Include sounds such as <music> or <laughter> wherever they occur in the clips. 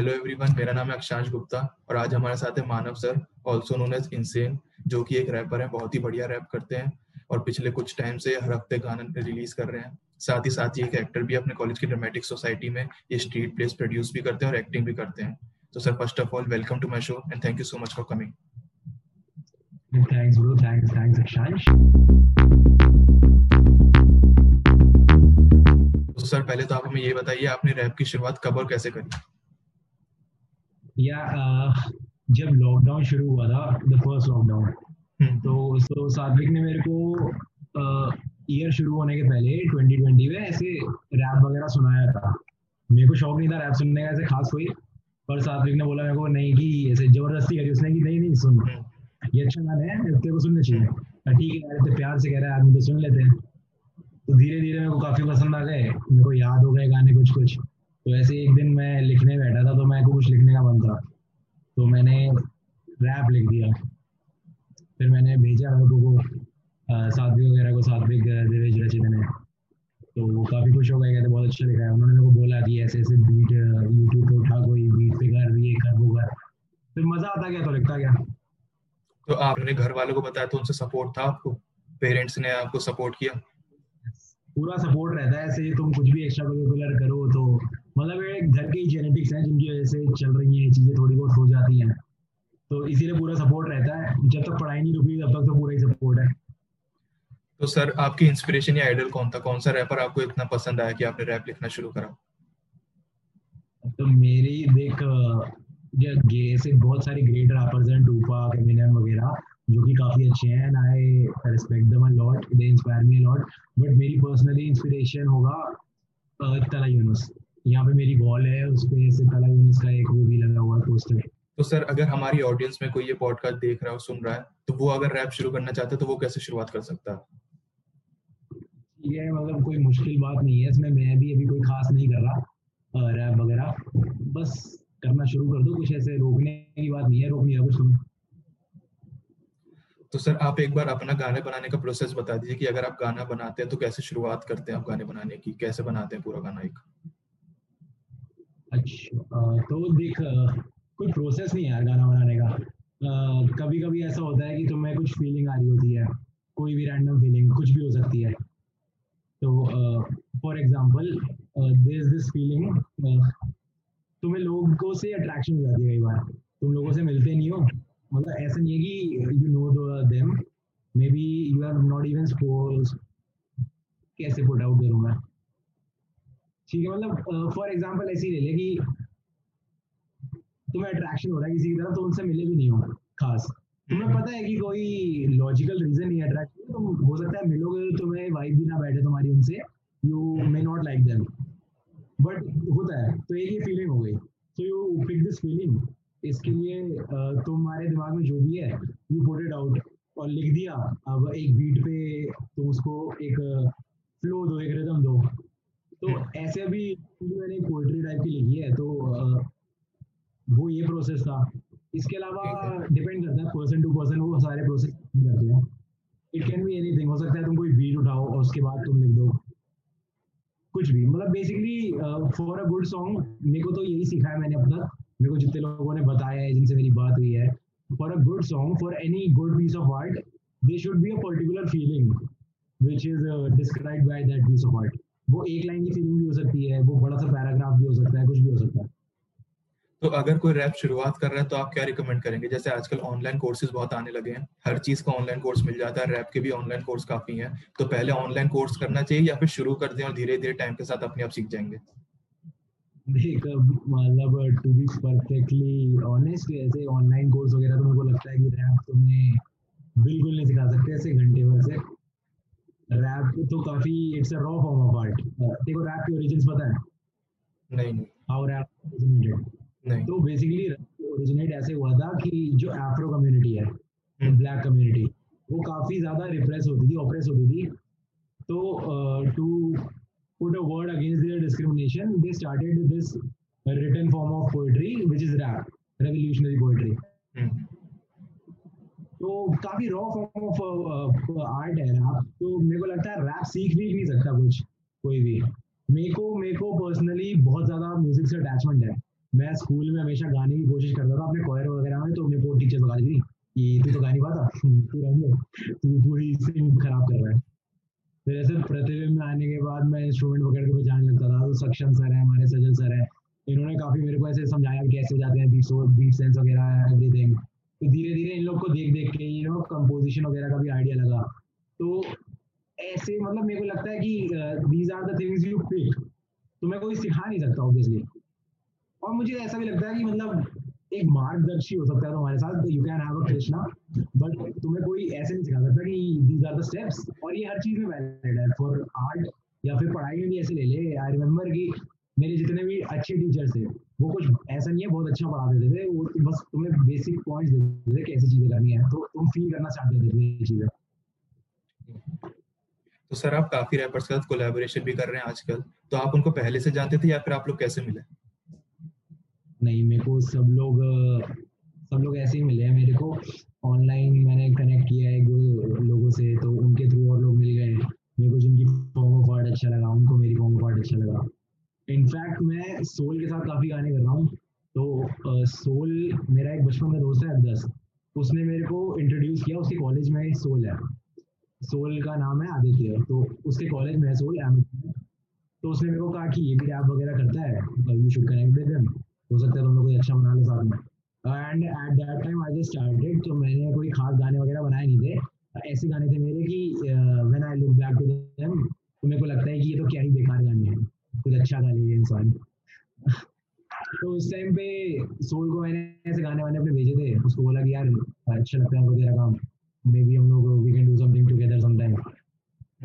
Hello everyone मेरा नाम है अक्षांश गुप्ता और आज हमारे साथ है Manav sir also known as Insane जो कि एक रैपर है बहुत ही बढ़िया रैप करते हैं और पिछले कुछ टाइम से हर हफ़्ते गाना रिलीज़ कर रहे हैं। साथ ही साथ ही एक एक्टर भी अपने कॉलेज की ड्रामेटिक सोसाइटी में ये स्ट्रीट प्लेस प्रोड्यूस भी करते हैं और एक्टिंग भी करते हैं। तो sir first of all welcome to my show and thank you so much for coming sir पहले तो आप हमें ये बताइए आपने रैप की शुरुआत कब और कैसे करी? या uh, जब लॉकडाउन शुरू हुआ था द फ़र्स्ट लॉकडाउन तो तो सात्विक ने मेरे को ईयर uh, शुरू होने के पहले 2020 में ऐसे रैप वगैरह सुनाया था। मेरे को शौक नहीं था रैप सुनने का ऐसे खास कोई। पर सात्विक ने बोला मेरे को नहीं कि ऐसे ज़बरदस्ती करी उसने कि नहीं नहीं सुन। हम्म। ये अच्छा गाना है तेरे को सुनना चाहिए। ठीक है यार प्यार से कह रहा है आदमी तो सुन लेते हैं। तो धीरे धीरे मेरे को काफ़ी पसंद आ गए। मेरे को याद हो गए गाने कुछ कुछ तो ऐसे एक दिन मैं लिखने बैठा था तो मेरे को कुछ लिखने का मन था। तो मैंने रैप लिख दिया। फिर मैंने भेजा लोगों को साध्वी वगैरह को सात्विक देवेश रचित ने। तो वो काफ़ी खुश हो गए कहते बहुत अच्छा लिखा है। उन्होंने मेरे को बोला कि ऐसे ऐसे बीट यूट्यूब पे उठा कोई बीट पे कर ये कर वो कर। फिर मज़ा आता गया तो लिखता गया। तो आपने घर वालों को बताया तो उनसे सपोर्ट था आपको? पेरेंट्स ने आपको सपोर्ट किया? पूरा सपोर्ट रहता है ऐसे तुम कुछ भी एक्स्ट्रा करिकुलर करो तो मतलब एक घर के जेनेटिक्स हैं जिनकी वजह से चल रही हैं चीज़ें थोड़ी बहुत हो जाती हैं। तो इसीलिए पूरा सपोर्ट रहता है। जब तक पढ़ाई नहीं रुकी तब तक तो पूरा ही सपोर्ट है। तो सर आपकी इंस्पिरेशन या आइडल कौन था? कौन सा रैपर आपको इतना पसंद आया कि आपने रैप लिखना शुरू करा? तो मेरी देख ऐसे बहुत सारे ग्रेट रैपर्स हैं टूपा एमिनेम वगैरह जो कि काफ़ी अच्छे हैं and I respect them a lot they inspire me a lot but मेरी पर्सनली इंस्पिरेशन होगा तला यूनुस यहाँ पे मेरी वॉल है उस पे ऐसे तला यूनुस का एक वो भी लगा हुआ पोस्टर तो सर अगर हमारी ऑडियंस में कोई ये पॉडकास्ट देख रहा है सुन रहा है तो वो अगर रैप शुरू करना चाहता है तो वो कैसे शुरुआत कर सकता है? ये मतलब कोई मुश्किल बात नहीं है इसमें मैं भी अभी कोई खास नहीं कर रहा रैप वगैरह। बस करना शुरू कर दो कुछ ऐसे रोकने की बात नहीं है रोक नहीं रहा कुछ तुम्हें तो सर आप एक बार अपना गाने बनाने का प्रोसेस बता दीजिए कि अगर आप गाना बनाते हैं तो कैसे शुरुआत करते हैं आप गाने बनाने की? कैसे बनाते हैं पूरा गाना एक? अच्छा तो देख, कोई प्रोसेस नहीं है यार गाना बनाने का। कभी कभी ऐसा होता है कि तुम्हें कुछ फीलिंग आ रही होती है, कोई भी रैंडम फीलिंग कुछ भी हो सकती है। तो for example is this feeling तुम्हें लोगों से अट्रैक्शन हो जाती है कई बार। तुम लोगों से मिलते नहीं हो। मतलब ऐसा नहीं है कि you know them maybe you have not even कैसे पुट आउट करूँ मैं? ठीक है मतलब फॉर एग्ज़ाम्पल ऐसी ले ले कि तुम्हें अट्रैक्शन हो रहा है किसी की तरफ़ तो उनसे मिले भी नहीं हो खास। तुम्हें हम्म। पता है कि कोई लॉजिकल रीजन नहीं अट्रैक्शन तुम हो सकता है मिलोगे तो तुम्हें वाइब भी ना बैठे तुम्हारी उनसे you may not like them but होता है तो एक ये फीलिंग हो गई। So you pick this feeling इसके लिए तुम्हारे दिमाग में जो भी है यू पुट इट आउट और लिख दिया अब एक बीट पे तुम उसको एक फ्लो दो एक रिदम दो। तो ऐसे भी मैंने एक पोइट्री टाइप की लिखी है तो वो ये प्रोसेस था। इसके अलावा डिपेंड करता है पर्सन टू पर्सन वो सारे प्रोसेस करते हैं। इट कैन बी एनीथिंग हो सकता है तुम कोई बीट उठाओ और उसके बाद तुम लिख दो। कुछ भी मतलब basically for a good song मेरे को तो यही सीखा है मैंने अब तक मेरे को जितने लोगों ने बताया है जिनसे मेरी बात हुई है। For a good song for any good piece of art they should be a particular feeling which is describe by that piece of art वो एक लाइन की फीलिंग भी हो सकती है वो बड़ा सा पैराग्राफ भी हो सकता है कुछ भी हो सकता है। तो अगर कोई रैप शुरुआत कर रहा है तो आप क्या रिकमेंड करेंगे? जैसे आजकल ऑनलाइन कोर्सेज बहुत आने लगे हैं हर चीज़ का ऑनलाइन कोर्स मिल जाता है रैप के भी ऑनलाइन कोर्स काफ़ी हैं। तो पहले ऑनलाइन कोर्स करना चाहिए या फिर शुरू कर दें और धीरे धीरे टाइम के साथ अपने आप सीख जाएँगे? मतलब टू बी परफेक्टली ऑनेस्ट ऐसे ऑनलाइन कोर्स वगैरह तो मेरे को लगता है कि रैप तुम्हें बिल्कुल नहीं सिखा सकते ऐसे घंटे भर से। रैप तो काफ़ी it's a raw form of art देखो रैप की ओरिजिन्स पता है? नहीं हाउ रैप ओरिजिनेटेड नहीं। तो बेसिकली ओरिजिनेट ऐसे हुआ था कि जो एफ्रो कम्युनिटी है ब्लैक हम्म। कम्युनिटी वो काफ़ी ज़्यादा रिप्रेस होती थी ऑपरेस होती थी। तो to put a word against their discrimination, they started this written form of poetry, which is rap, revolutionary poetry. Mm. तो काफ़ी रॉ फॉर्म ऑफ़ आर्ट है रैप तो मेरे को लगता है रैप सीख भी नहीं सकता कुछ, कोई भी। मेरे को मेरे को पर्सनली बहुत ज़्यादा म्यूज़िक से अटैचमेंट है। मैं स्कूल में हमेशा गाने की कोशिश करता था, अपने कोयर वगैरह में तो अपने को टीचर बता दी कि तू तो गा नहीं पाता तू रहने तू पूरी सिंग खराब कर रहा है। फिर ऐसे प्रतिबिंब में आने के बाद मैं इंस्ट्रूमेंट पकड़ के बजाने लगता था। तो सक्षम सर है, हमारे सजल सर है। इन्होंने काफ़ी मेरे को ऐसे समझाया कैसे जाते हैं बीट बीट सेंस वगैरह एवरीथिंग तो धीरे धीरे इन लोग को देख देख के यू नो कंपोजिशन वगैरह का भी आइडिया लगा। तो ऐसे मतलब मेरे को लगता है कि these are the things you pick तुम्हें कोई सिखा नहीं सकता ऑब्वियसली और मुझे ऐसा भी लगता है कि मतलब एक मार्गदर्शी हो सकता है तुम्हारे साथ you can have a Krishna but तुम्हें कोई ऐसे नहीं सिखा सकता कि दीज आर द स्टेप्स और ये हर चीज़ में वैलिड है। फॉर आर्ट या फिर पढ़ाई में भी ऐसे ले ले। आई रिमेम्बर कि मेरे जितने भी अच्छे टीचर्स थे वो कुछ ऐसा नहीं है बहुत अच्छा पढ़ा देते थे वो। बस तुम्हें बेसिक पॉइंट्स देते थे कैसी चीज़ें करनी है। तो तुम फील करना स्टार्ट कर देते थे ये चीज़ें। तो सर आप काफ़ी रैपर्स के साथ कोलैबोरेशन भी कर रहे हैं आजकल। तो आप उनको पहले से जानते थे या फिर आप लोग कैसे मिले? नहीं मेरे को सब लोग सब लोग ऐसे ही मिले हैं मेरे को। ऑनलाइन मैंने कनेक्ट किया है लोगों से तो उनके थ्रू और लोग मिल गए। मेरे को जिनकी फॉर्म ऑफ़ आर्ट अच्छा लगा उनको मेरी फॉर्म ऑफ़ आर्ट अच्छा लगा। इनफैक्ट मैं सोल के साथ काफ़ी गाने कर रहा हूँ। तो सोल मेरा एक बचपन का दोस्त है अब्दस। उसने मेरे को इंट्रोड्यूस किया, उसके कॉलेज में सोल है। सोल का नाम है आदित्य। तो उसके कॉलेज में है सोल एम तो उसने मेरे को कहा कि ये भी रैप वगैरह करता है you should connect with him हो सकता है तुम लोग कोई अच्छा बना लो साथ में। And at that time I just started तो मैंने कोई खास गाने वगैरह बनाए नहीं थे। ऐसे गाने थे मेरे कि when I look back to them तो मेरे को लगता है कि ये तो क्या ही बेकार गाने हैं। कुछ अच्छा गा लीजिए इंसान तो उस टाइम पे सोल को मैंने ऐसे गाने वाने अपने भेजे थे। उसको बोला कि यार अच्छा लगता है हमको तेरा काम। मे बी हम लोग we can do something together sometime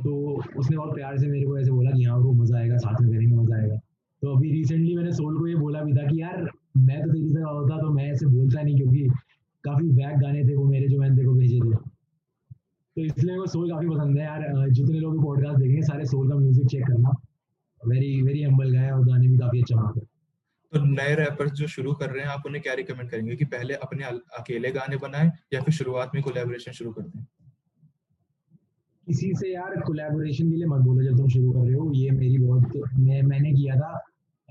तो उसने बहुत प्यार से मेरे को ऐसे बोला कि हाँ वो मज़ा आएगा, साथ में करेंगे, मज़ा आएगा। तो अभी रिसेंटली मैंने सोल को ये बोला भी था कि यार, मैं तो तेरी जगह होता तो मैं ऐसे बोलता नहीं क्योंकि काफ़ी बैक गाने थे वो मेरे जो मैंने देखो भेजे थे। तो इसलिए वो सोल काफ़ी पसंद है। यार, जितने लोग पॉडकास्ट देखेंगे, सारे सोल का म्यूज़िक चेक करना। वेरी वेरी हम्बल गाय और गाने भी काफ़ी अच्छा बनाते तो नए रैपर्स जो शुरू कर रहे हैं आप उन्हें क्या रिकमेंड करेंगे कि पहले अपने अकेले गाने बनाएँ या फिर शुरुआत में कोलैबोरेशन शुरू कर दें? किसी से यार कोलैबोरेशन के लिए मत बोलो जब तुम शुरू कर रहे हो। ये मेरी बहुत मैं मैंने किया था।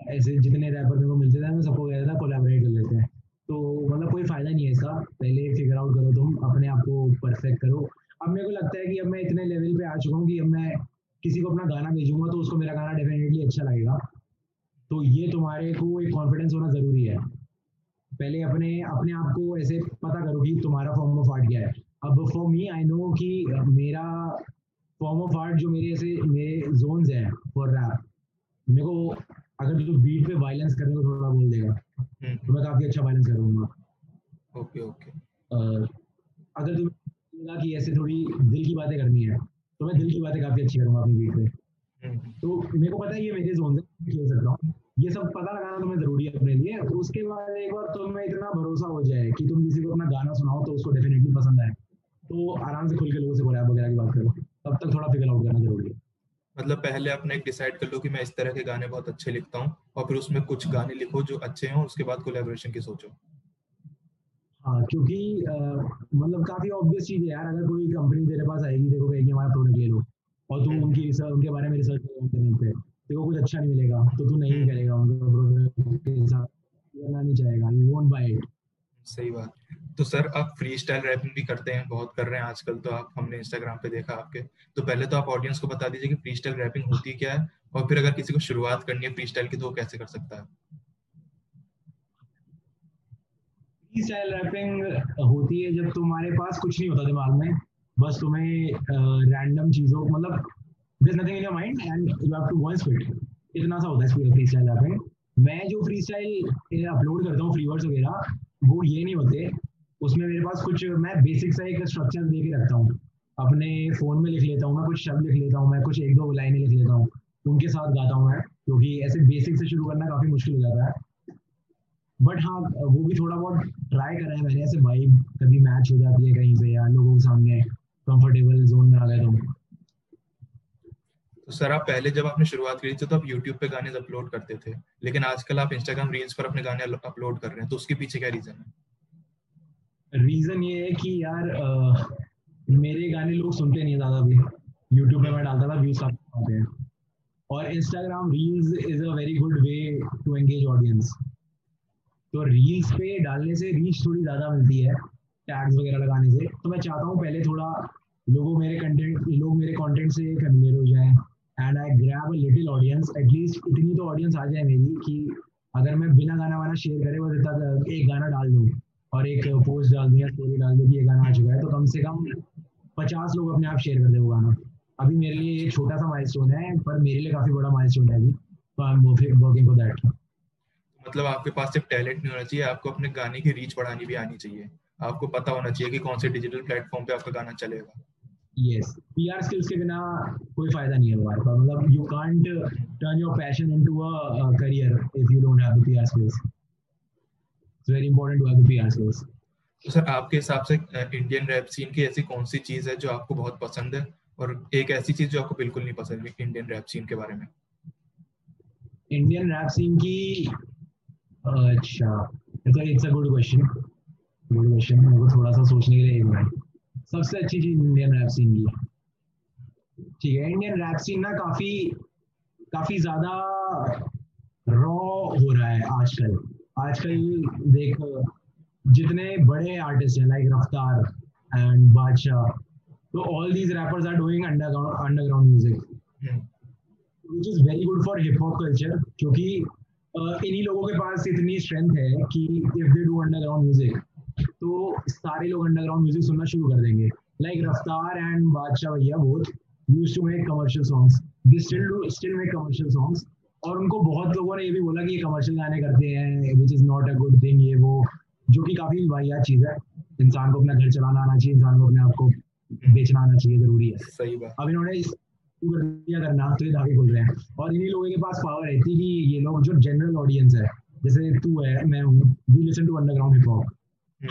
ऐसे जितने रैपर मेरे को मिलते थे मैं सबको कहता था कोलैबोरेट कर लेते हैं। तो मतलब कोई फ़ायदा नहीं है इसका। पहले फिगर आउट करो तुम अपने आप को परफेक्ट करो। अब मेरे को लगता है कि अब मैं इतने लेवल पे आ चुका हूँ कि अब मैं किसी को अपना गाना भेजूँगा तो उसको मेरा गाना डेफिनेटली अच्छा लगेगा। तो ये तुम्हारे को एक कॉन्फिडेंस होना ज़रूरी है। पहले अपने अपने आप को ऐसे पता करो कि तुम्हारा फॉर्म ऑफ़ आर्ट क्या है। अब फॉर मी आई नो कि मेरा फॉर्म ऑफ़ आर्ट जो मेरे ऐसे मेरे जोन्स हैं फॉर रैप मेरे को अगर जो बीट पे वायलेंस करने को थोड़ा बोल देगा हम्म। तो मैं काफ़ी अच्छा वायलेंस करूँगा। ओके ओके अगर तुम्हें लगा कि ऐसे थोड़ी दिल की बातें करनी है तो मैं दिल की बातें काफ़ी अच्छी करूँगा अपनी बीट पे। हम्म। तो मेरे को पता है ये मेरे जोन है खेल सकता हूँ। ये सब पता लगाना तुम्हें ज़रूरी है अपने लिए। तो उसके बाद एक बार तुम्हें इतना भरोसा हो जाए कि तुम किसी को अपना गाना सुनाओ तो उसको डेफिनेटली पसंद आए। तो आराम से खुल के लोगों से कोलैब वगैरह की बात करो। तब तक थोड़ा फिगर आउट करना ज़रूरी है। मतलब पहले अपने एक डिसाइड कर लो कि मैं इस तरह के गाने बहुत अच्छे लिखता हूँ और फिर उसमें कुछ गाने लिखो जो अच्छे हों उसके बाद कोलैबोरेशन की सोचो। हाँ क्योंकि मतलब काफ़ी ऑब्वियस चीज़ है यार अगर कोई कंपनी तेरे पास आएगी देखो कहेगी हमारा प्रोडक्ट और तुम उनकी रिसर्च उनके बारे में रिसर्च इंटरनेट पे। देखो कुछ अच्छा नहीं मिलेगा। तो तू नहीं करेगा उनका प्रोडक्ट के साथ। करना नहीं चाहेगा। यू वोंट बाय इट सही बात। तो सर आप फ्री स्टाइल रैपिंग भी करते हैं बहुत कर रहे हैं आजकल। तो आप हमने इंस्टाग्राम पे देखा आपके। तो पहले तो आप ऑडियंस को बता दीजिए कि फ्री स्टाइल रैपिंग होती क्या है? और फिर अगर किसी को शुरुआत करनी है फ्री स्टाइल की तो वो कैसे कर सकता है? फ्री स्टाइल रैपिंग होती है जब तुम्हारे पास कुछ नहीं होता दिमाग में। बस तुम्हें रैंडम चीज़ों मतलब there's nothing in your mind and you have to voice it. इतना सा होता है फ्री स्टाइल रैपिंग मैं। जो फ्री स्टाइल अपलोड करता हूँ फ्री वर्ड्स वगैरह, वो ये नहीं होते। उसमें मेरे पास कुछ, मैं बेसिक सा एक स्ट्रक्चर दे के रखता हूँ। अपने फ़ोन में लिख लेता हूँ, मैं कुछ शब्द लिख लेता हूँ, मैं कुछ एक दो लाइनें लिख लेता हूँ। उनके साथ गाता हूँ मैं, क्योंकि ऐसे बेसिक से शुरू करना काफ़ी मुश्किल हो जाता है। बट हाँ वो भी थोड़ा बहुत ट्राई करा है मैंने, ऐसे वाइब कभी मैच हो जाती है कहीं से या लोगों के सामने। कंफर्टेबल जोन में आ गए तो तो सर आप पहले जब आपने शुरुआत करी थी तो आप यूट्यूब पे गाने अपलोड करते थे लेकिन आजकल आप इंस्टाग्राम रील्स पर अपने गाने अपलोड कर रहे हैं तो उसके पीछे क्या रीजन है? रीजन ये है कि यार आ, मेरे गाने लोग सुनते नहीं ज़्यादा भी यूट्यूब पे मैं डालता था व्यूज़ काफ़ी आते हैं। और Instagram reels is a very good way to engage audience तो रील्स पे डालने से रीच थोड़ी ज़्यादा मिलती है। टैग्स वगैरह लगाने से। तो मैं चाहता हूँ पहले थोड़ा लोगों मेरे कंटेंट लोग मेरे कंटेंट से फेमिलियर हो जाएँ। And I grab a little audience at least इतनी तो ऑडियंस आ जाए मेरी कि अगर मैं बिना गाना वाना शेयर करे बस इतना एक गाना डाल दूँ और एक पोस्ट डाल दूँ या स्टोरी डाल दूँ कि ये गाना आ चुका है तो कम से कम पचास लोग अपने आप शेयर कर दे वो गाना। अभी मेरे लिए एक छोटा सा माइलस्टोन है, पर मेरे लिए काफ़ी बड़ा माइलस्टोन है अभी। तो I am working for that मतलब आपके पास सिर्फ़ टैलेंट नहीं होना चाहिए, आपको अपने गाने की रीच बढ़ानी भी आनी चाहिए। आपको पता होना चाहिए कि कौन से डिजिटल प्लेटफॉर्म पे आपका गाना चलेगा। यस पीआर स्किल्स के बिना कोई फ़ायदा नहीं है हमारे पास। मतलब you can't turn your passion into a career if you don't have the PR skills it's very important to have the PR skills तो सर आपके हिसाब से इंडियन रैप सीन की ऐसी कौन सी चीज़ है जो आपको बहुत पसंद है? और एक ऐसी चीज़ जो आपको बिल्कुल नहीं पसंद इंडियन रैप सीन के बारे में। इंडियन रैप सीन की अच्छा it's a good question question मेरे थोड़ा सा सोचने के लिए एक मिनट सबसे अच्छी चीज़ इंडियन रैप सीन की। ठीक है इंडियन रैप सीन ना काफ़ी काफ़ी ज़्यादा रॉ हो रहा है आजकल। आजकल देख जितने बड़े आर्टिस्ट हैं लाइक रफ्तार एंड बादशाह तो all these rappers are doing underground underground music which is very good for hip hop culture क्योंकि इन्हीं लोगों के पास इतनी स्ट्रेंथ है कि if they do underground music तो सारे लोग अंडरग्राउंड म्यूज़िक सुनना शुरू कर देंगे। लाइक रफ्तार एंड बादशाह भैया both use to make commercial songs they still do still make commercial songs और उनको बहुत लोगों ने ये भी बोला कि ये कमर्शियल गाने करते हैं which is not a good thing ये वो जो कि काफ़ी वाहियात चीज़ है। इंसान को अपना घर चलाना आना चाहिए इंसान को अपने आप को बेचना आना चाहिए ज़रूरी है। सही बात। अब इन्होंने दिया करना तो ये धागे खुल रहे हैं। और इन्हीं लोगों के पास पावर रहती है कि ये लोग जो जनरल ऑडियंस है जैसे तू है मैं हूँ we listen to underground hip hop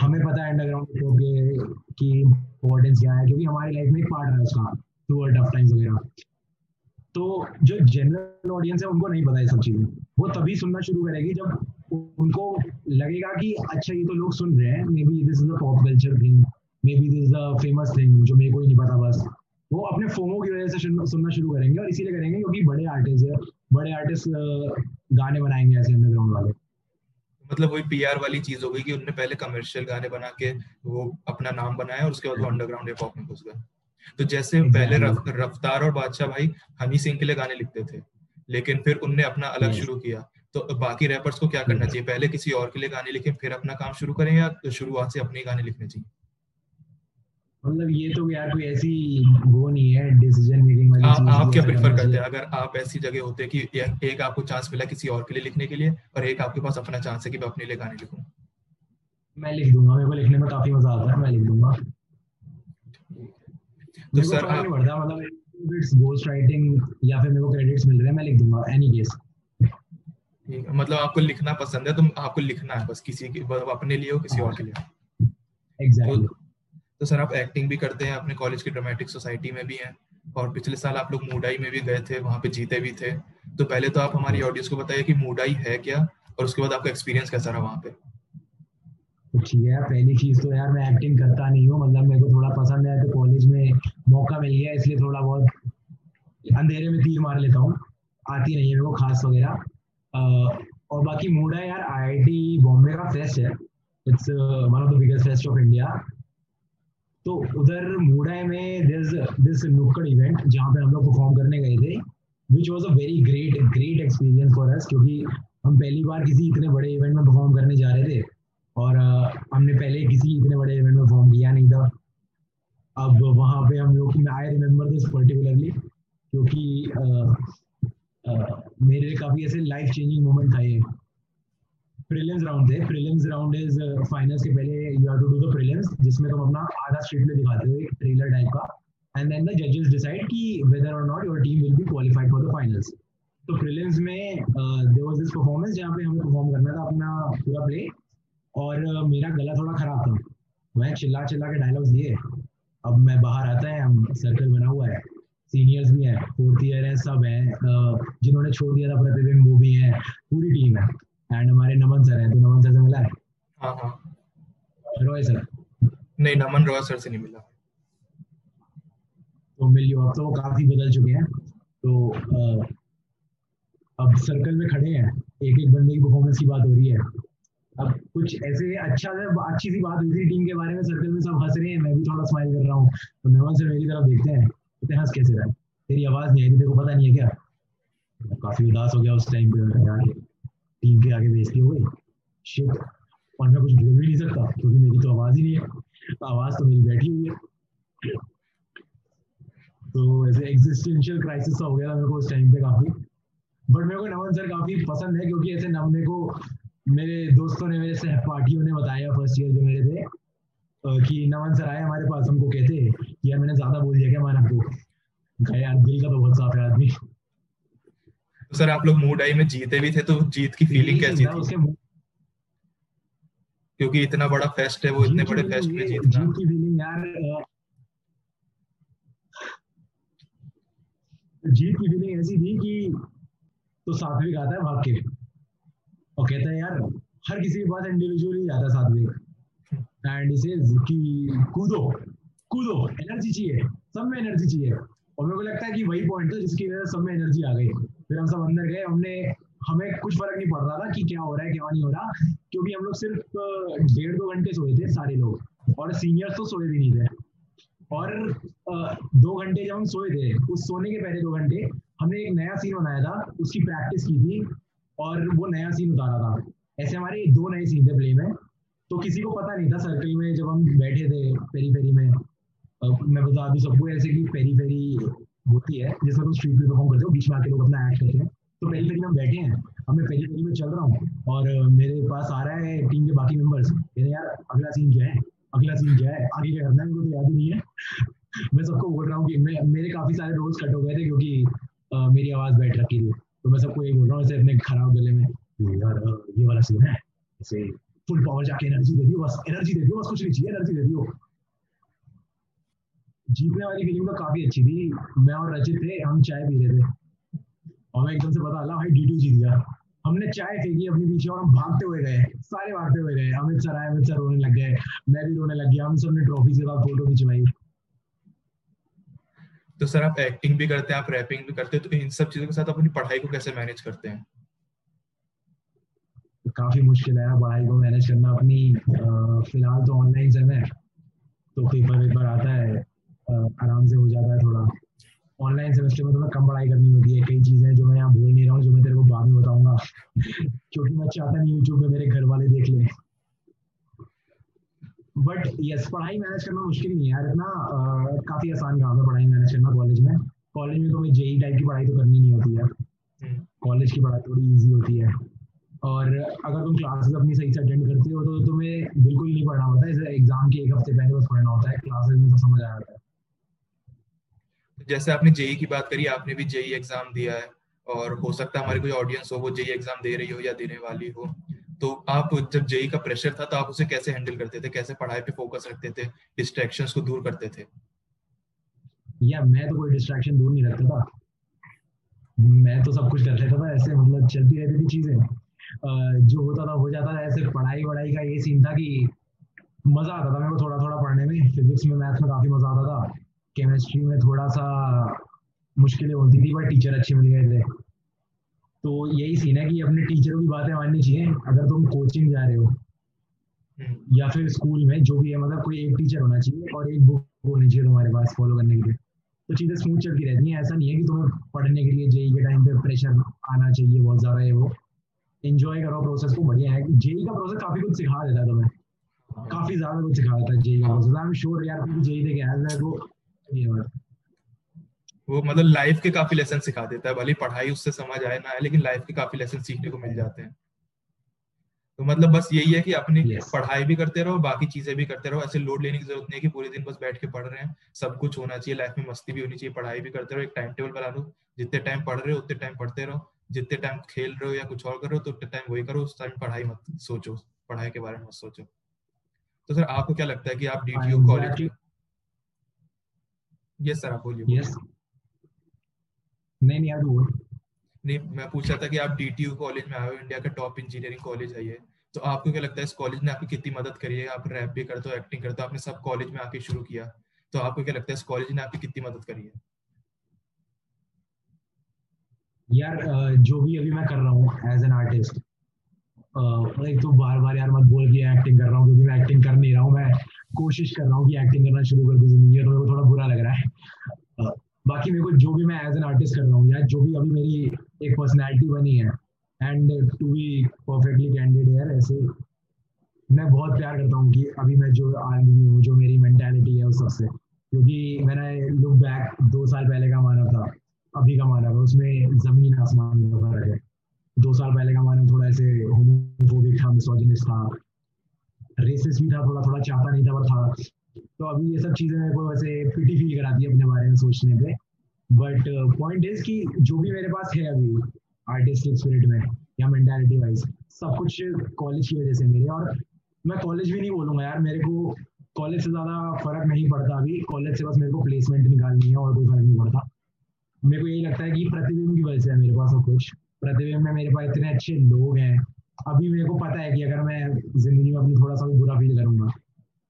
हमें पता है अंडरग्राउंड हिप के की इम्पोर्टेंस क्या है क्योंकि हमारी लाइफ में एक पार्ट है उसका थ्रू टफ टाइम्स वगैरह। तो जो जनरल ऑडियंस है उनको नहीं पता है सब चीज़ें। वो तभी सुनना शुरू करेगी जब उनको लगेगा कि अच्छा ये तो लोग सुन रहे हैं maybe this is a pop culture thing maybe this is a famous thing जो मेरे को ही नहीं पता बस। वो अपने फोमो की वजह से सुनना शुरू करेंगे और इसीलिए करेंगे क्योंकि बड़े आर्टिस्ट है बड़े आर्टिस्ट गाने बनाएँगे ऐसे अंडरग्राउंड वाले। मतलब वही पीआर वाली चीज़ हो गई कि उनने पहले कमर्शियल गाने बना के वो अपना नाम बनाया और उसके बाद वो अंडरग्राउंड हिप हॉप में घुस गए। तो जैसे पहले रफ, रफ्तार और बादशाह भाई हनी सिंह के लिए गाने लिखते थे लेकिन फिर उनने अपना अलग शुरू किया। तो बाकी रैपर्स को क्या करना चाहिए? पहले किसी और के लिए गाने लिखे फिर अपना काम शुरू करें या शुरुआत से अपने गाने लिखने चाहिए? मतलब ये तो यार कोई ऐसी वो नहीं है डिसीज़न मेकिंग वाली चीज़ आप क्या प्रेफर करते हैं? अगर आप ऐसी जगह होते कि एक आपको चांस मिला किसी और के लिए लिखने के लिए और एक आपके पास अपना चांस है कि मैं अपने लिए गाने लिखूं? मैं लिख दूँगा मेरे को लिखने में काफ़ी मज़ा आता है मैं लिख दूँगा। तो सर आप मतलब इट्स घोस्ट राइटिंग या फिर मेरे को क्रेडिट्स मिल रहे हैं मैं लिख दूँगा एनी केस मतलब आपको लिखना पसंद है तो आपको लिखना है बस किसी के अपने लिए हो किसी और के लिए। Exactly exactly. तो सर आप एक्टिंग भी करते हैं, अपने कॉलेज की ड्रामेटिक सोसाइटी में भी हैं, और पिछले साल आप लोग मूडाई में भी गए थे, वहाँ पे जीते भी थे। तो पहले तो आप हमारी ऑडियंस को बताइए कि मूडाई है क्या, और उसके बाद आपका एक्सपीरियंस कैसा रहा वहाँ पे? ठीक है पहली चीज़ तो यार मैं एक्टिंग करता नहीं हूँ मतलब मेरे को थोड़ा पसंद है तो कॉलेज में मौका मिल गया, इसलिए थोड़ा बहुत अंधेरे में तीर मार लेता हूँ, आती नहीं है मेरे को खास वगैरह। और बाकी मूडा यार आईआईटी बॉम्बे का फेस्ट है। It's one of the biggest fest of India तो उधर मूडा में दिस नुक्कड़ इवेंट जहाँ पे हम लोग परफॉर्म करने गए थे which was a very great great experience for us क्योंकि हम पहली बार किसी इतने बड़े इवेंट में परफॉर्म करने जा रहे थे और uh, हमने पहले किसी इतने बड़े इवेंट में परफॉर्म किया नहीं था। अब वहाँ पे हम लोग आई रिमेम्बर दिस पर्टिकुलरली क्योंकि uh, uh, मेरे लिए काफ़ी ऐसे लाइफ चेंजिंग मोमेंट था ये। प्रीलिम्स राउंड थे प्रीलिम्स राउंड इज़ फाइनल्स के पहले you have to do the prelims जिसमें तुम अपना आधा स्ट्रीट में दिखाते हो एक ट्रेलर टाइप का। एंड देन द जजेस डिसाइड कि whether or not your team will be qualified for the finals तो प्रीलिम्स में देयर वाज दिस परफॉर्मेंस जहाँ पे हमें परफॉर्म करना था अपना पूरा प्ले और uh, मेरा गला थोड़ा खराब था। मैं चिल्ला चिल्ला के डायलॉग्स दिए। अब मैं बाहर आता है हम सर्कल बना हुआ है। सीनियर्स भी हैं फोर्थ ईयर है सब हैं। Uh, जिन्होंने छोड़ दिया था प्रतिबिंब वो भी है। पूरी टीम है। एंड हमारे नमन सर हैं तो नमन सर से मिला है? हाँ हाँ। रॉय सर नहीं नमन रॉय सर से नहीं मिला। तो मिल लियो अब तो काफ़ी बदल चुके हैं। तो आ, अब सर्कल में खड़े हैं। एक एक बंदे की परफॉर्मेंस की बात हो रही है। अब कुछ ऐसे अच्छा अच्छी सी बात हुई थी टीम के बारे में सर्कल में सब हंस रहे हैं। मैं भी थोड़ा स्माइल कर रहा हूँ। तो नमन सर मेरी तरफ़ देखते हैं। तो हंस कैसे रहा तेरी आवाज़ नहीं आई थी तेरे को पता नहीं है क्या? काफ़ी उदास हो गया उस टाइम पे। यार टीम के आगे बेइज्जती हो गई। शिट और मैं कुछ बोल भी नहीं सकता, क्योंकि मेरी तो आवाज़ ही नहीं है। आवाज़ तो मेरी बैठी हुई है। तो ऐसे एग्जिस्टेंशियल क्राइसिस हो गया था मेरे को उस टाइम पे काफ़ी। बट मेरे को नमन सर काफ़ी पसंद है, क्योंकि ऐसे नमने को मेरे दोस्तों ने, मेरे सहपाठियों ने बताया फ़र्स्ट ईयर जो मेरे थे कि नमन सर आए हमारे पास, हमको कहते यार मैंने ज़्यादा बोल दिया क्या मानव हमको यार दिल का तो बहुत साफ़ है आदमी। सर आप लोग मूड आई में जीते भी थे तो जीत की फीलिंग कैसी थी? क्योंकि इतना बड़ा फेस्ट है वो इतने बड़े फेस्ट में जीतना। जीत की फीलिंग यार जीत की फीलिंग ऐसी थी कि तो सात्विक आता है भाग के और कहता है यार हर किसी के पास इंडिविजुअली जाता है सात्विक। एंड इसे कि कूदो कूदो एनर्जी चाहिए सब में एनर्जी चाहिए। और मेरे को लगता है कि वही पॉइंट था जिसकी वजह से सब में एनर्जी आ गई। फिर हम सब अंदर गए, हमने, हमें कुछ फ़र्क नहीं पड़ रहा था कि क्या हो रहा है, क्या नहीं हो रहा, क्योंकि हम लोग सिर्फ़ डेढ़ दो घंटे सोए थे सारे लोग, और सीनियर्स तो सोए भी नहीं थे। और दो घंटे जब हम सोए थे, उस सोने के पहले दो घंटे, हमने एक नया सीन बनाया था, उसकी प्रैक्टिस की थी, और वो नया सीन उतारा था। ऐसे हमारे दो नए सीन थे प्ले में तो किसी को पता नहीं था सर्कल में जब हम बैठे थे पेरी पेरी में मैं बता दूँ सबको ऐसे कि पेरी पेरी होती है जिसमें तुम स्ट्रीट पे परफॉर्म करते हो बीच में आके लोग अपना एक्ट करते हैं तो पेरी में हम बैठे हैं, अब मैं पेरी पेरी में चल रहा हूँ, और मेरे पास आ रहा है टीम के बाकी मेंबर्स कह यार, अगला सीन क्या है? अगला सीन क्या है? आगे क्या करना है? मुझे तो याद ही नहीं है। <laughs> मैं सबको बोल रहा हूँ कि मैं, मेरे काफ़ी सारे रोल्स कट हो गए थे, क्योंकि मेरी आवाज़ बैठ रखी थी तो मैं सबको ये बोल रहा हूँ अपने खराब गले में यार ये वाला सीन है फुल पावर जाके एनर्जी दे दियो, बस एनर्जी दे दियो, बस कुछ नहीं चाहिए एनर्जी दे दियो। जीतने वाली फीलिंग तो काफ़ी अच्छी थी। मैं और रचित थे हम चाय पी रहे थे। और मैं एकदम से पता चला भाई डी टू जीत गया। हमने चाय फेंकी अपने पीछे और हम भागते हुए गए सारे भागते हुए गए। अमित सर आए अमित सर रोने लग गए मैं भी रोने लग गया। हम सबने ट्रॉफी के बाद फ़ोटो खिंचवाई। तो सर आप एक्टिंग भी करते हैं आप रैपिंग भी करते हैं तो इन सब चीज़ों के साथ अपनी पढ़ाई को कैसे मैनेज करते हैं? काफ़ी मुश्किल है पढ़ाई को मैनेज करना। अपनी फ़िलहाल तो ऑनलाइन समय तो पेपर वेपर आता है। आराम से हो जाता है थोड़ा। ऑनलाइन सेमेस्टर में थोड़ा कम पढ़ाई करनी होती है। कई चीज़ें जो मैं यहाँ भूल नहीं रहा हूँ जो मैं तेरे को बाद में बताऊँगा। क्योंकि मैं चाहता नहीं यूट्यूब पे मेरे घर वाले देख लें। बट यस पढ़ाई मैनेज करना मुश्किल नहीं है यार। इतना काफ़ी आसान काम है पढ़ाई मैनेज करना कॉलेज में। कॉलेज में तो मैं जेई टाइप की पढ़ाई तो करनी नहीं होती है कॉलेज की पढ़ाई थोड़ी ईजी होती है। और अगर तुम क्लासेस अपनी सही से अटेंड करते हो तो तुम्हें बिल्कुल नहीं पढ़ना होता। है एग्ज़ाम के एक हफ़्ते पहले बस पढ़ना होता है। क्लासेस में तो समझ आ जाता है। जैसे आपने जेई की बात करी, आपने भी जेई एग्ज़ाम दिया है, और हो सकता है हमारी कोई ऑडियंस हो, वो जेई एग्ज़ाम दे रही हो या देने वाली हो। तो आप जब जेई का प्रेशर था तो आप उसे कैसे हैंडल करते थे? कैसे पढ़ाई पे फोकस रखते थे? डिस्ट्रैक्शंस को दूर करते थे? या मैं तो कोई डिस्ट्रैक्शन दूर नहीं रखता था। मैं तो सब कुछ कर लेता था, ऐसे मतलब चलती रहती थी चीज़ें। जो होता था, हो जाता था, ऐसे पढ़ाई वढ़ाई का ये सीन था कि मज़ा आता था मेरे को थोड़ा थोड़ा पढ़ने में। फिजिक्स में मैथ्स में काफ़ी मज़ा आता था। केमिस्ट्री में थोड़ा सा मुश्किलें होती थी बट टीचर अच्छे मिल गए थे। तो यही सीन है कि अपने टीचरों की बातें माननी चाहिए अगर तुम कोचिंग जा रहे हो। हम्म। या फिर स्कूल में जो भी है मतलब कोई एक टीचर होना चाहिए और एक बुक होनी चाहिए तुम्हारे पास फॉलो करने के लिए। तो चीज़ें स्मूथ चलती रहती हैं ऐसा नहीं है कि तुम्हें पढ़ने के लिए जेई के टाइम पे प्रेशर आना चाहिए बहुत ज़्यादा है वो। इन्जॉय करो प्रोसेस को बढ़िया है। जेई का प्रोसेस काफ़ी कुछ सिखा देता है तुम्हें। काफ़ी ज़्यादा कुछ सिखा देता है जेई का प्रोसेस आई एम श्योर यार जेई दे के वो मतलब लाइफ के काफ़ी लेसन सिखा देता है भले पढ़ाई उससे समझ आए ना आए लेकिन लाइफ के काफ़ी लेसन सीखने को मिल जाते हैं। तो मतलब बस यही है कि अपनी yes. पढ़ाई भी करते रहो बाकी चीज़ें भी करते रहो। ऐसे लोड लेने की ज़रूरत नहीं है कि पूरे दिन बस बैठ के पढ़ रहे हैं। सब कुछ होना चाहिए लाइफ में मस्ती भी होनी चाहिए पढ़ाई भी करते रहो एक टाइम टेबल बना लो। जितने टाइम पढ़ रहे हो उतने टाइम पढ़ते रहो। जितने टाइम खेल रहे हो या कुछ और कर रहे हो तो उतने टाइम वही करो। उस टाइम पढ़ाई मत सोचो पढ़ाई के बारे में मत सोचो। तो सर आपको क्या लगता है कि आप डीटीयू कॉलेज यस सर आप बोलिए यस नहीं नहीं यार बोल। नहीं मैं पूछ रहा था कि आप डीटीयू कॉलेज में आए हो इंडिया का टॉप इंजीनियरिंग कॉलेज है ये तो आपको क्या लगता है इस कॉलेज ने आपकी कितनी मदद करी है? आप रैप भी करते हो एक्टिंग करते हो आपने सब कॉलेज में आके शुरू किया तो आपको क्या लगता है इस कॉलेज ने आपकी कितनी मदद करी है? यार जो भी अभी मैं कर रहा हूँ एज एन आर्टिस्ट लाइक तो बार बार यार मत बोल कि एक्टिंग कर रहा हूँ क्योंकि मैं एक्टिंग कर नहीं रहा हूँ मैं कोशिश कर रहा हूँ कि एक्टिंग करना शुरू कर दूँ ज़िंदगी तो मेरे को थोड़ा बुरा लग रहा है। बाकी मेरे को जो भी मैं एज एन आर्टिस्ट कर रहा हूँ, या जो भी अभी मेरी एक पर्सनैलिटी बनी है and to be perfectly candid यार ऐसे मैं बहुत प्यार करता हूँ कि अभी मैं जो आदमी हूँ, जो मेरी मेंटालिटी है उस सबसे। क्योंकि मैंने लुक बैक दो साल पहले का माना था, अभी का माना था, उसमें ज़मीन आसमान का फ़र्क है। दो साल पहले का माना थोड़ा ऐसे होमोफोबिक था मिसोजिनिस्ट था रेसिस भी था, थोड़ा थोड़ा चाहता नहीं था, पर था। तो अभी ये सब चीज़ें मेरे को वैसे पिटी फील कराती है अपने बारे में सोचने पे। बट पॉइंट इज़ कि जो भी मेरे पास है अभी आर्टिस्टिक स्पिरिट में, या मेंटालिटी वाइज सब कुछ कॉलेज की वजह से मेरे। और मैं कॉलेज भी नहीं बोलूँगा यार, मेरे को कॉलेज से ज़्यादा फ़र्क नहीं पड़ता अभी। कॉलेज से बस मेरे को प्लेसमेंट निकालनी है और कोई फ़र्क नहीं पड़ता। मेरे को यही लगता है कि प्रतिबिंब की वजह से है मेरे पास सब कुछ। प्रतिबिंब में मेरे पास इतने अच्छे लोग हैं अभी मेरे को पता है कि अगर मैं ज़िंदगी में अपनी थोड़ा सा भी बुरा फील करूँगा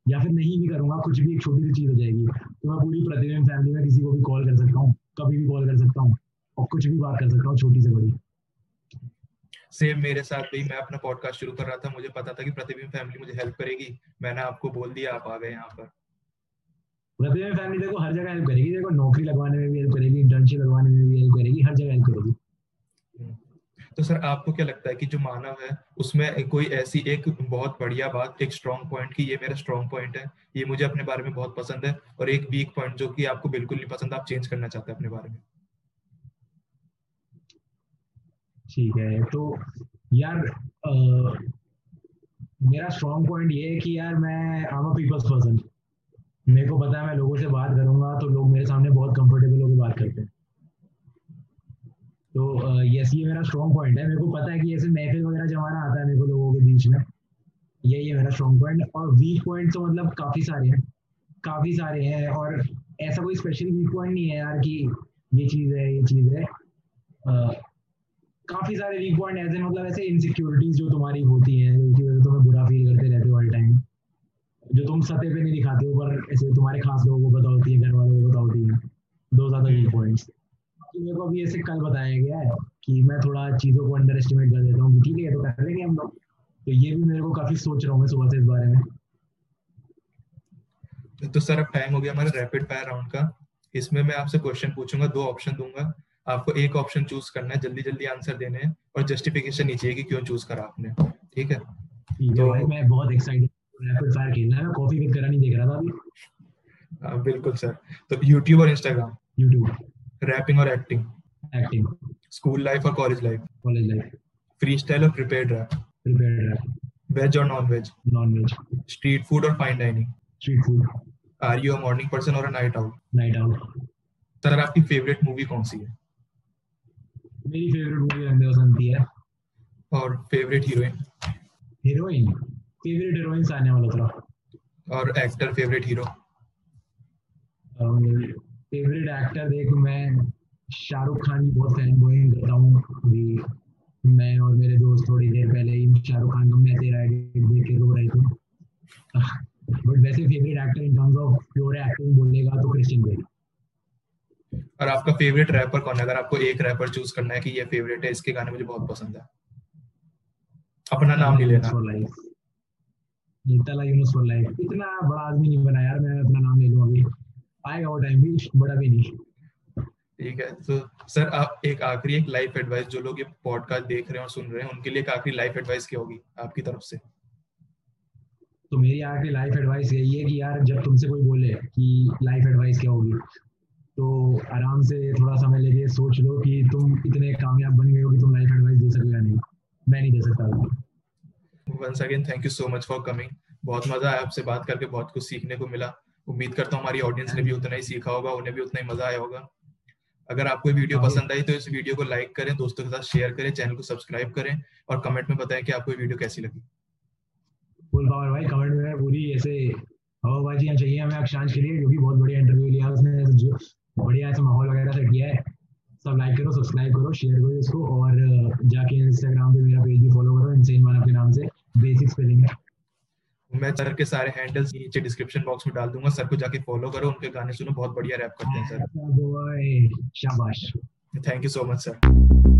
या फिर नहीं भी करूँगा कुछ भी एक छोटी सी चीज़ हो जाएगी तो मैं पूरी प्रतिबिंब फैमिली में किसी को भी कॉल कर सकता हूँ कभी भी कॉल कर सकता हूँ और कुछ भी बात कर सकता हूँ छोटी से बड़ी सेम मेरे साथ भी मैं अपना पॉडकास्ट शुरू कर रहा था मुझे पता था कि प्रतिबिंब फैमिली मुझे हेल्प करेगी मैंने आपको बोल दिया आप आ गए यहाँ पर प्रतिबिंब फैमिली देखो हर जगह हेल्प करेगी देखो नौकरी लगवाने में भी हेल्प करेगी इंटर्नशिप लगवाने में भी हेल्प करेगी हर जगह हेल्प करेगी। तो सर आपको क्या लगता है कि जो मानव है उसमें कोई ऐसी एक बहुत बढ़िया बात एक स्ट्रॉन्ग पॉइंट की ये मेरा स्ट्रॉन्ग पॉइंट है ये मुझे अपने बारे में बहुत पसंद है और एक वीक पॉइंट जो कि आपको बिल्कुल नहीं पसंद आप चेंज करना चाहते हैं अपने बारे में? ठीक है तो यार आ, मेरा स्ट्रॉन्ग पॉइंट ये है कि यार मैं आम पीपल्स पर्सन मेरे को पता है मैं लोगों से बात करूँगा तो लोग मेरे सामने बहुत कंफर्टेबल होकर बात करते हैं। तो यस ये मेरा स्ट्रॉन्ग पॉइंट है। मेरे को पता है कि ऐसे महफिल वगैरह जमाना आता है मेरे को लोगों के बीच में। यही है मेरा स्ट्रॉन्ग पॉइंट और वीक पॉइंट तो मतलब काफ़ी सारे हैं। काफ़ी सारे हैं और ऐसा कोई स्पेशल वीक पॉइंट नहीं है यार कि ये चीज़ है, ये चीज़ है। काफ़ी सारे वीक पॉइंट ऐसे मतलब ऐसे इनसिक्योरिटीज जो तुम्हारी होती हैं वजह से तुम्हें बुरा फील करते रहते हो हर टाइम जो तुम सतह पे नहीं दिखाते हो, पर ऐसे तुम्हारे खास लोगों को पता होती है, घर वालों को पता होती है। दो ज़्यादा वीक पॉइंट्स मेरे को अभी ऐसे कल बताया गया है कि मैं थोड़ा चीज़ों को अंडर एस्टिमेट कर देता हूँ ठीक है तो कर लेंगे हम लोग। तो ये भी मेरे को काफ़ी सोच रहा हूँ मैं सुबह से इस बारे में। तो सर अब टाइम हो गया हमारे रैपिड फायर राउंड का। इसमें मैं आपसे क्वेश्चन पूछूँगा दो ऑप्शन दूँगा। आपको एक ऑप्शन चूज़ करना है जल्दी जल्दी आंसर देने हैं और जस्टिफिकेशन नीचे कि क्यों चूज़ करा आपने। ठीक है? तो भाई मैं बहुत एक्साइटेड रैपिड फायर खेलना है कॉफ़ी विद करा नहीं देख रहा था अभी। हाँ, बिल्कुल सर तो यूट्यूब और इंस्टाग्राम यूट्यूब रैपिंग और एक्टिंग एक्टिंग स्कूल लाइफ और college life college life freestyle और prepared rap prepared rap veg और non veg non veg street food और fine dining street food are you a morning person or a night out night out sir आपकी favourite movie कौन सी है? मेरी favourite movie अंडे बसंती है। और favourite heroine heroine favourite heroine Sania Malhotra और actor favourite hero favourite actor देख मैं शाहरुख खान की बहुत फ़ैन बॉइंग करता हूँ अभी। मैं और मेरे दोस्त थोड़ी देर पहले ही शाहरुख खान का मैं तेरा एडिट देख के रो रहे थे बट वैसे favourite actor in terms of pure acting बोलेगा तो क्रिश्चियन बेल और आपका फेवरेट रैपर कौन है? अगर आपको एक रैपर चूज़ करना है कि ये फेवरेट है इसके गाने मुझे बहुत पसंद है। अपना नाम नहीं लेना। फॉर लाइफ इतना बड़ा आदमी नहीं बना यार मैं अपना नाम ले लूँ अभी। आएगा वो टाइम भी बड़ा भी नहीं ठीक है तो सर आप एक आखिरी एक लाइफ एडवाइस जो लोग ये पॉडकास्ट देख रहे हैं और सुन रहे हैं उनके लिए एक आखिरी लाइफ एडवाइस क्या होगी आपकी तरफ़ से? तो मेरी आखिरी लाइफ एडवाइस यही है कि यार जब तुमसे कोई बोले कि लाइफ एडवाइस क्या होगी तो आराम से थोड़ा समय लेके सोच लो कि तुम इतने कामयाब बन गए हो कि तुम लाइफ एडवाइस दे सको या नहीं। मैं नहीं दे सकता once again thank you so much for coming बहुत मज़ा आया आपसे बात करके बहुत कुछ सीखने को मिला। उम्मीद करता हूँ हमारी ऑडियंस ने भी उतना ही सीखा होगा उन्हें भी उतना ही मज़ा आया होगा। अगर आपको वीडियो हाँ पसंद आई तो इस वीडियो को लाइक करें दोस्तों के साथ शेयर करें चैनल को सब्सक्राइब करें और कमेंट में बताएँ कि आपको वीडियो कैसी लगी। फुल पावर भाई। कमेंट में पूरी ऐसे हवाबाजी चाहिए हमें अक्षांश के लिए जो कि बहुत बढ़िया इंटरव्यू लिया उसने जो बढ़िया ऐसा माहौल वगैरह सेट किया है। सब लाइक करो सब्सक्राइब करो शेयर करो इसको और जाके इंस्टाग्राम पे मेरा पेज भी फॉलो करो इनसेन मानव के नाम से। बेसिक स्पेलिंग है। मैं सर के सारे हैंडल्स नीचे डिस्क्रिप्शन बॉक्स में डाल दूँगा। सर को जाके फॉलो करो उनके गाने सुनो। बहुत बढ़िया रैप करते हैं सर। शाबाश। Thank you so much sir